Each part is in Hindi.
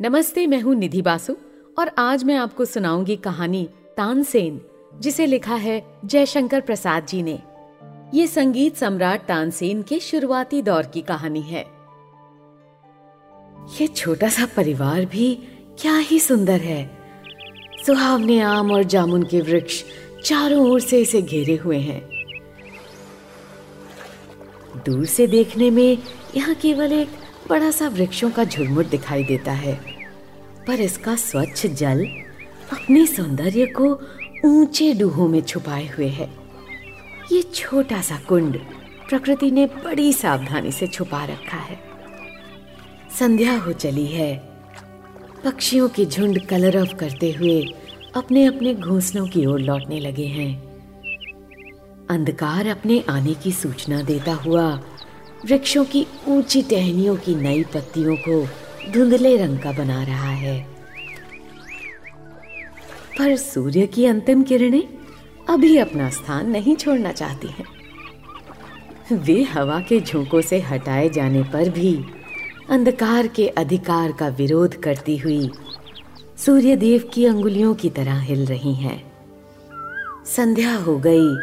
नमस्ते, मैं हूँ निधि बासु और आज मैं आपको सुनाऊँगी कहानी तानसेन, जिसे लिखा है जयशंकर प्रसाद जी ने। ये संगीत सम्राट तानसेन के शुरुआती दौर की कहानी है। ये छोटा सा परिवार भी क्या ही सुंदर है। सुहावने आम और जामुन के वृक्ष चारों ओर से इसे घेरे हुए हैं। दूर से देखने में यहाँ केवल एक बड़ा सा वृक्षों का झुरमुट दिखाई देता है। पर इसका स्वच्छ जल अपने सौंदर्य को ऊँचे डूहों में छुपाए हुए है। ये छोटा सा कुंड प्रकृति ने बड़ी सावधानी से छुपा रखा है। संध्या हो चली है। पक्षियों के झुंड कलरव करते हुए अपने अपने घोंसलों की ओर लौटने लगे हैं। अंधकार अपने आने की सूचना देता हुआ वृक्षों की ऊँची टहनियों की नई पत्तियों को धुंधले रंग का बना रहा है। पर सूर्य की अंतिम किरणें अभी अपना स्थान नहीं छोड़ना चाहती हैं। वे हवा के झोंकों से हटाए जाने पर भी अंधकार के अधिकार का विरोध करती हुई सूर्य देव की अंगुलियों की तरह हिल रही हैं। संध्या हो गई,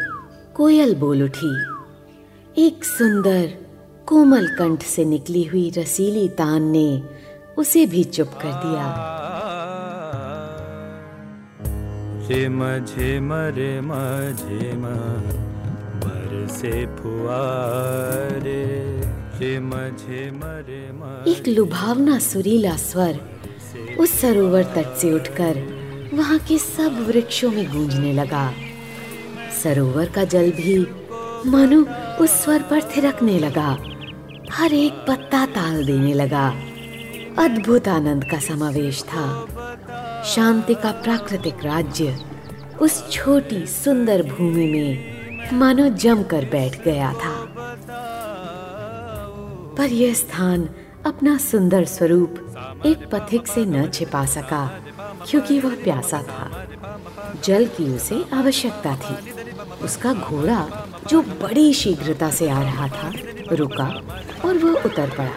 कोयल बोल उठी। एक सुंदर कोमल कंठ से निकली हुई रसीली तान ने उसे भी चुप कर दिया। झिम झिम रिम झिम बरसे फुआरे। झिम झिम रिम एक लुभावना सुरीला स्वर उस सरोवर तट से उठकर वहाँ के सब वृक्षों में गूंजने लगा। सरोवर का जल भी मानो उस स्वर पर थिरकने लगा। हर एक पत्ता ताल देने लगा। अद्भुत आनंद का समावेश था। शांति का प्राकृतिक राज्य उस छोटी सुंदर भूमि में मानो जमकर बैठ गया था। पर यह स्थान अपना सुंदर स्वरूप एक पथिक से न छिपा सका, क्योंकि वह प्यासा था। जल की उसे आवश्यकता थी। उसका घोड़ा जो बड़ी शीघ्रता से आ रहा था, रुका और वह उतर पड़ा।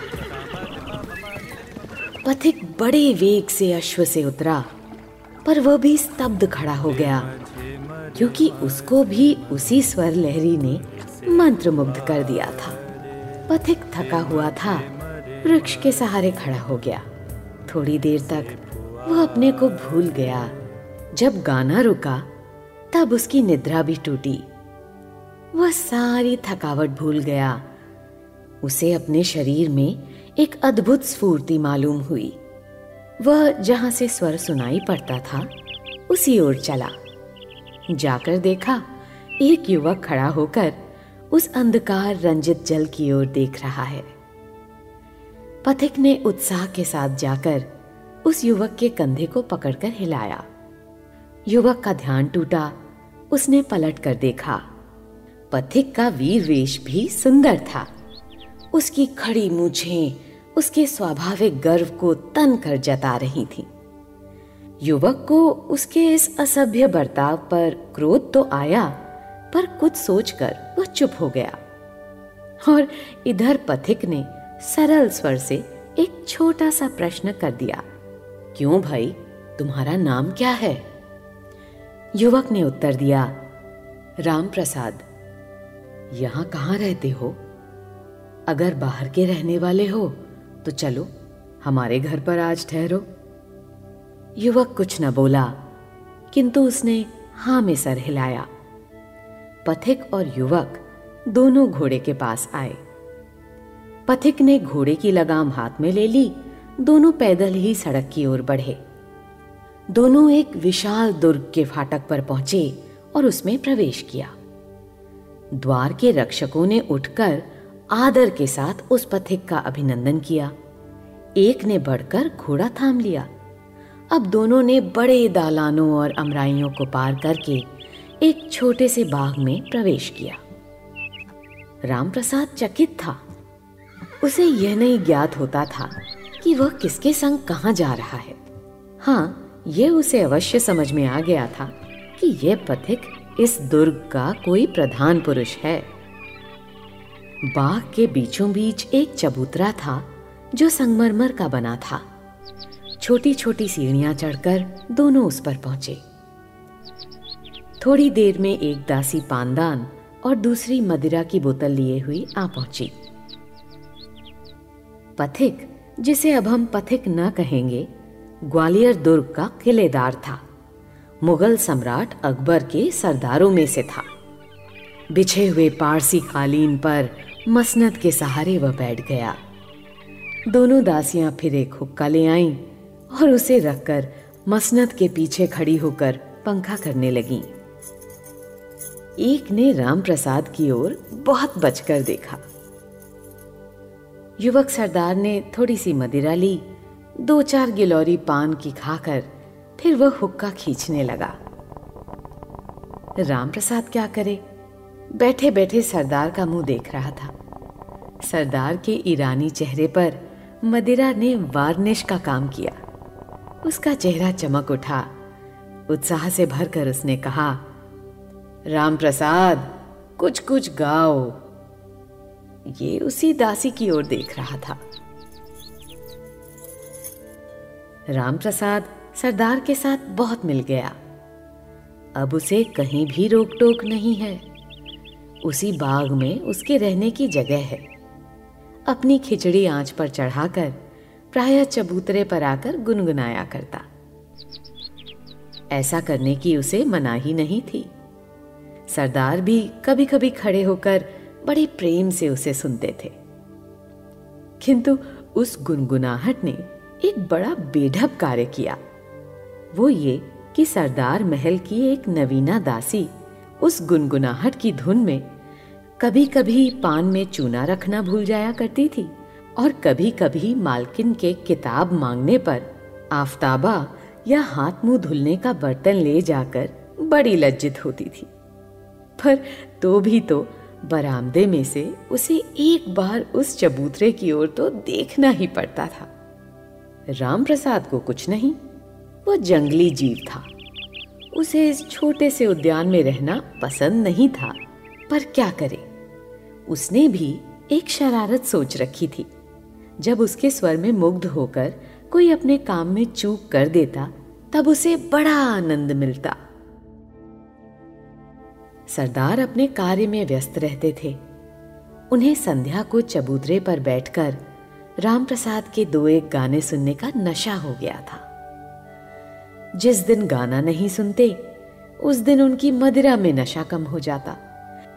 पथिक बड़े वेग से अश्व से उतरा, पर वह भी स्तब्ध खड़ा हो गया, क्योंकि उसको भी उसी स्वर लहरी ने मंत्र मुग्ध कर दिया था। पथिक थका हुआ था, वृक्ष के सहारे खड़ा हो गया। थोड़ी देर तक वह अपने को भूल गया। जब गाना रुका, तब उसकी निद्रा भी टूटी। वह सारी थकावट भूल गया। उसे अपने शरीर में एक अद्भुत स्फूर्ति मालूम हुई। वह जहाँ से स्वर सुनाई पड़ता था, उसी ओर चला। जाकर देखा, एक युवक खड़ा होकर उस अंधकार रंजित जल की ओर देख रहा है। पथिक ने उत्साह के साथ जाकर उस युवक के कंधे को पकड़कर हिलाया। युवक का ध्यान टूटा, उसने पलट कर देखा। पथिक का वीर वेश भी सुंदर था। उसकी खड़ी मूछें उसके स्वाभाविक गर्व को तन कर जता रही थी। युवक को उसके इस असभ्य बर्ताव पर क्रोध तो आया, पर कुछ सोचकर वह चुप हो गया। और इधर पथिक ने सरल स्वर से एक छोटा सा प्रश्न कर दिया, क्यों भाई, तुम्हारा नाम क्या है? युवक ने उत्तर दिया राम प्रसाद यहाँ कहाँ रहते हो? अगर बाहर के रहने वाले हो तो चलो, हमारे घर पर आज ठहरो। युवक कुछ न बोला, किंतु उसने हाँ में सर हिलाया। पथिक और युवक दोनों घोड़े के पास आए। पथिक ने घोड़े की लगाम हाथ में ले ली, दोनों पैदल ही सड़क की ओर बढ़े। दोनों एक विशाल दुर्ग के फाटक पर पहुँचे और उसमें प्रवेश किया। द्वार के रक्षकों ने उठकर आदर के साथ उस पथिक का अभिनंदन किया। एक ने बढ़कर घोड़ा थाम लिया। अब दोनों ने बड़े दालानों और अमराइयों को पार करके एक छोटे से बाग में प्रवेश किया। रामप्रसाद चकित था। उसे यह नहीं ज्ञात होता था कि वह किसके संग कहाँ जा रहा है। हाँ यह उसे अवश्य समझ में आ गया था कि यह पथिक इस दुर्ग का कोई प्रधान पुरुष है। बाग के बीचों बीच एक चबूतरा था, जो संगमरमर का बना था। छोटी छोटी सीढ़ियाँ चढ़कर दोनों उस पर पहुँचे। थोड़ी देर में एक दासी पानदान और दूसरी मदिरा की बोतल लिए हुई आ पहुँची। पथिक, जिसे अब हम पथिक न कहेंगे, ग्वालियर दुर्ग का किलेदार था। मुगल सम्राट अकबर के सरदारों में से था। बिछे हुए पारसी कालीन पर मसनद के सहारे वह बैठ गया। दोनों दासियाँ फिर एक हुक्का ले आईं और उसे रखकर मसनद के पीछे खड़ी होकर पंखा करने लगीं। एक ने राम प्रसाद की ओर बहुत बचकर देखा। युवक सरदार ने थोड़ी सी मदिरा ली, दो चार गिलौरी पान की खाकर फिर वह हुक्का खींचने लगा। राम प्रसाद क्या करे? बैठे बैठे सरदार का मुँह देख रहा था। सरदार के ईरानी चेहरे पर मदिरा ने वार्निश का काम किया। उसका चेहरा चमक उठा। उत्साह से भरकर उसने कहा राम प्रसाद कुछ कुछ गाओ। ये उसी दासी की ओर देख रहा था। राम प्रसाद सरदार के साथ बहुत मिल गया। अब उसे कहीं भी रोक टोक नहीं है। उसी बाग में उसके रहने की जगह है। अपनी खिचड़ी आँच पर चढ़ाकर प्राय चबूतरे पर आकर गुनगुनाया करता। ऐसा करने की उसे मनाही नहीं थी। सरदार भी कभी कभी खड़े होकर बड़े प्रेम से उसे सुनते थे। किंतु उस गुनगुनाहट ने एक बड़ा बेढब कार्य किया। वो ये कि सरदार महल की एक नवीना दासी उस गुनगुनाहट की धुन में कभी कभी पान में चूना रखना भूल जाया करती थी और कभी कभी मालकिन के किताब मांगने पर आफ्ताबा या हाथ मुँह धुलने का बर्तन ले जाकर बड़ी लज्जित होती थी। पर तो भी तो बरामदे में से उसे एक बार उस चबूतरे की ओर तो देखना ही पड़ता था। राम प्रसाद को कुछ नहीं। वो जंगली जीव था। उसे इस छोटे से उद्यान में रहना पसंद नहीं था। पर क्या करे? उसने भी एक शरारत सोच रखी थी। जब उसके स्वर में मुग्ध होकर कोई अपने काम में चूक कर देता, तब उसे बड़ा आनंद मिलता। सरदार अपने कार्य में व्यस्त रहते थे। उन्हें संध्या को चबूतरे पर बैठकर राम प्रसाद के दो एक गाने सुनने का नशा हो गया था। जिस दिन गाना नहीं सुनते, उस दिन उनकी मदिरा में नशा कम हो जाता,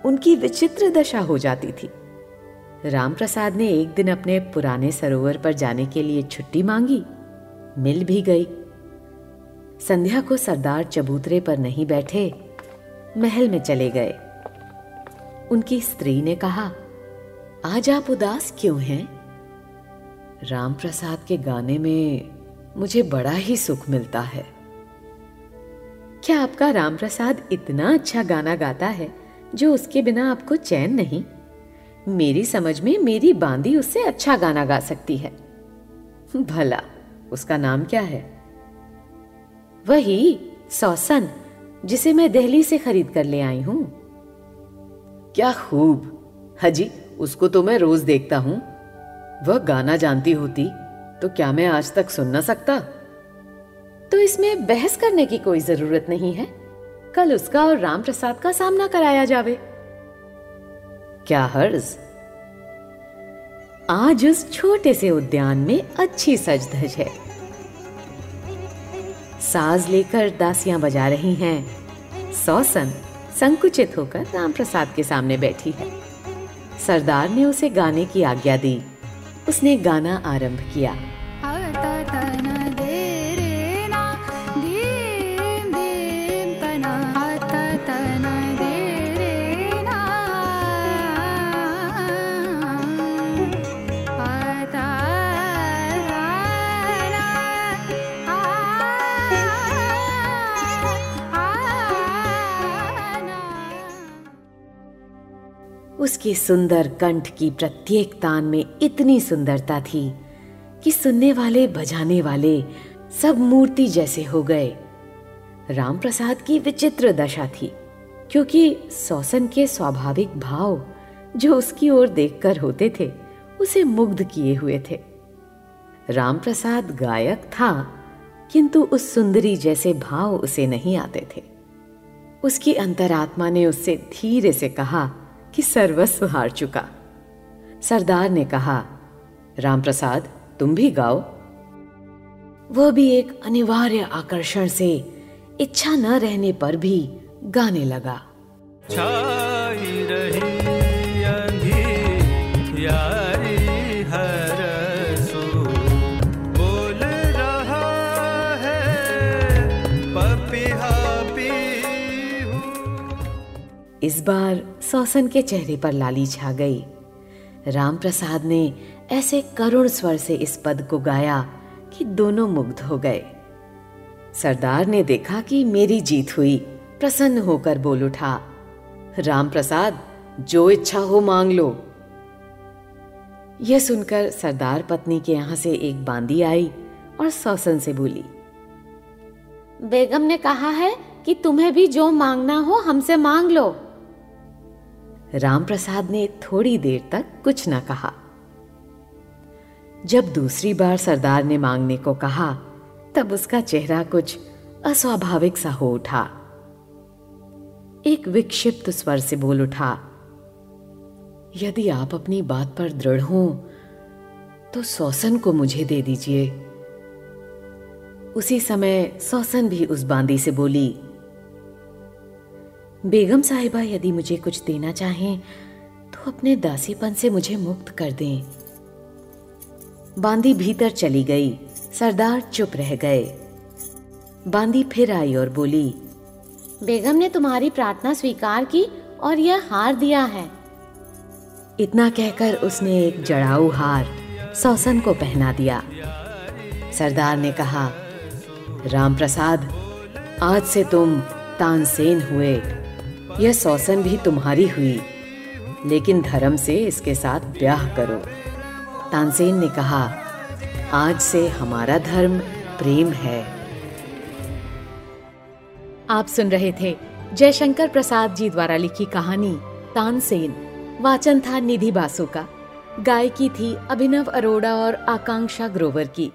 उनकी विचित्र दशा हो जाती थी। राम प्रसाद ने एक दिन अपने पुराने सरोवर पर जाने के लिए छुट्टी मांगी, मिल भी गई। संध्या को सरदार चबूतरे पर नहीं बैठे, महल में चले गए। उनकी स्त्री ने कहा, आज आप उदास क्यों हैं? राम प्रसाद के गाने में मुझे बड़ा ही सुख मिलता है। क्या आपका राम प्रसाद इतना अच्छा गाना गाता है, जो उसके बिना आपको चैन नहीं? मेरी समझ में मेरी बांदी उससे अच्छा गाना गा सकती है। भला, उसका नाम क्या है? वही, सौसन, जिसे मैं दिल्ली से खरीद कर ले आई हूँ। क्या खूब। हजी, उसको तो मैं रोज देखता हूँ। वह गाना जानती होती तो क्या मैं आज तक सुन ना सकता? तो इसमें बहस करने की कोई ज़रूरत नहीं है। कल उसका और राम प्रसाद का सामना कराया जावे। क्या हर्ज? आज उस छोटे से उद्यान में अच्छी सज धज है। साज लेकर दासियाँ बजा रही हैं। सौसन संकुचित होकर राम प्रसाद के सामने बैठी है। सरदार ने उसे गाने की आज्ञा दी। उसने गाना आरंभ किया। उसके सुंदर कंठ की प्रत्येक तान में इतनी सुंदरता थी कि सुनने वाले, बजाने वाले सब मूर्ति जैसे हो गए। राम प्रसाद की विचित्र दशा थी, क्योंकि सौसन के स्वाभाविक भाव जो उसकी ओर देखकर होते थे, उसे मुग्ध किए हुए थे। राम प्रसाद गायक था, किंतु उस सुंदरी जैसे भाव उसे नहीं आते थे। उसकी अंतरात्मा ने उससे धीरे से कहा कि सर्वस्व हार चुका। सरदार ने कहा, रामप्रसाद, तुम भी गाओ। वह भी एक अनिवार्य आकर्षण से इच्छा न रहने पर भी गाने लगा। इस बार सौसन के चेहरे पर लाली छा गई। राम प्रसाद ने ऐसे करुण स्वर से इस पद को गाया कि दोनों मुग्ध हो गए। सरदार ने देखा कि मेरी जीत हुई, प्रसन्न होकर बोल उठा राम प्रसाद जो इच्छा हो मांग लो। यह सुनकर सरदार पत्नी के यहाँ से एक बांदी आई और सौसन से बोली, बेगम ने कहा है कि तुम्हें भी जो मांगना हो हमसे मांग लो। राम प्रसाद ने थोड़ी देर तक कुछ न कहा। जब दूसरी बार सरदार ने मांगने को कहा, तब उसका चेहरा कुछ अस्वाभाविक सा हो उठा। एक विक्षिप्त स्वर से बोल उठा, यदि आप अपनी बात पर दृढ़ हो तो सौसन को मुझे दे दीजिए। उसी समय सौसन भी उस बांदी से बोली बेगम साहिबा यदि मुझे कुछ देना चाहें तो अपने दासीपन से मुझे मुक्त कर दें। बांदी भीतर चली गई सरदार चुप रह गए। बांदी फिर आई और बोली बेगम ने तुम्हारी प्रार्थना स्वीकार की और यह हार दिया है। इतना कहकर उसने एक जड़ाऊ हार सौसन को पहना दिया। सरदार ने कहा राम प्रसाद आज से तुम तानसेन हुए। यह सौसन भी तुम्हारी हुई, लेकिन धर्म से इसके साथ ब्याह करो। तानसेन ने कहा, आज से हमारा धर्म प्रेम है। आप सुन रहे थे जयशंकर प्रसाद जी द्वारा लिखी कहानी, तानसेन। वाचन था निधि बासु का। गायकी थी अभिनव अरोड़ा और आकांक्षा ग्रोवर की।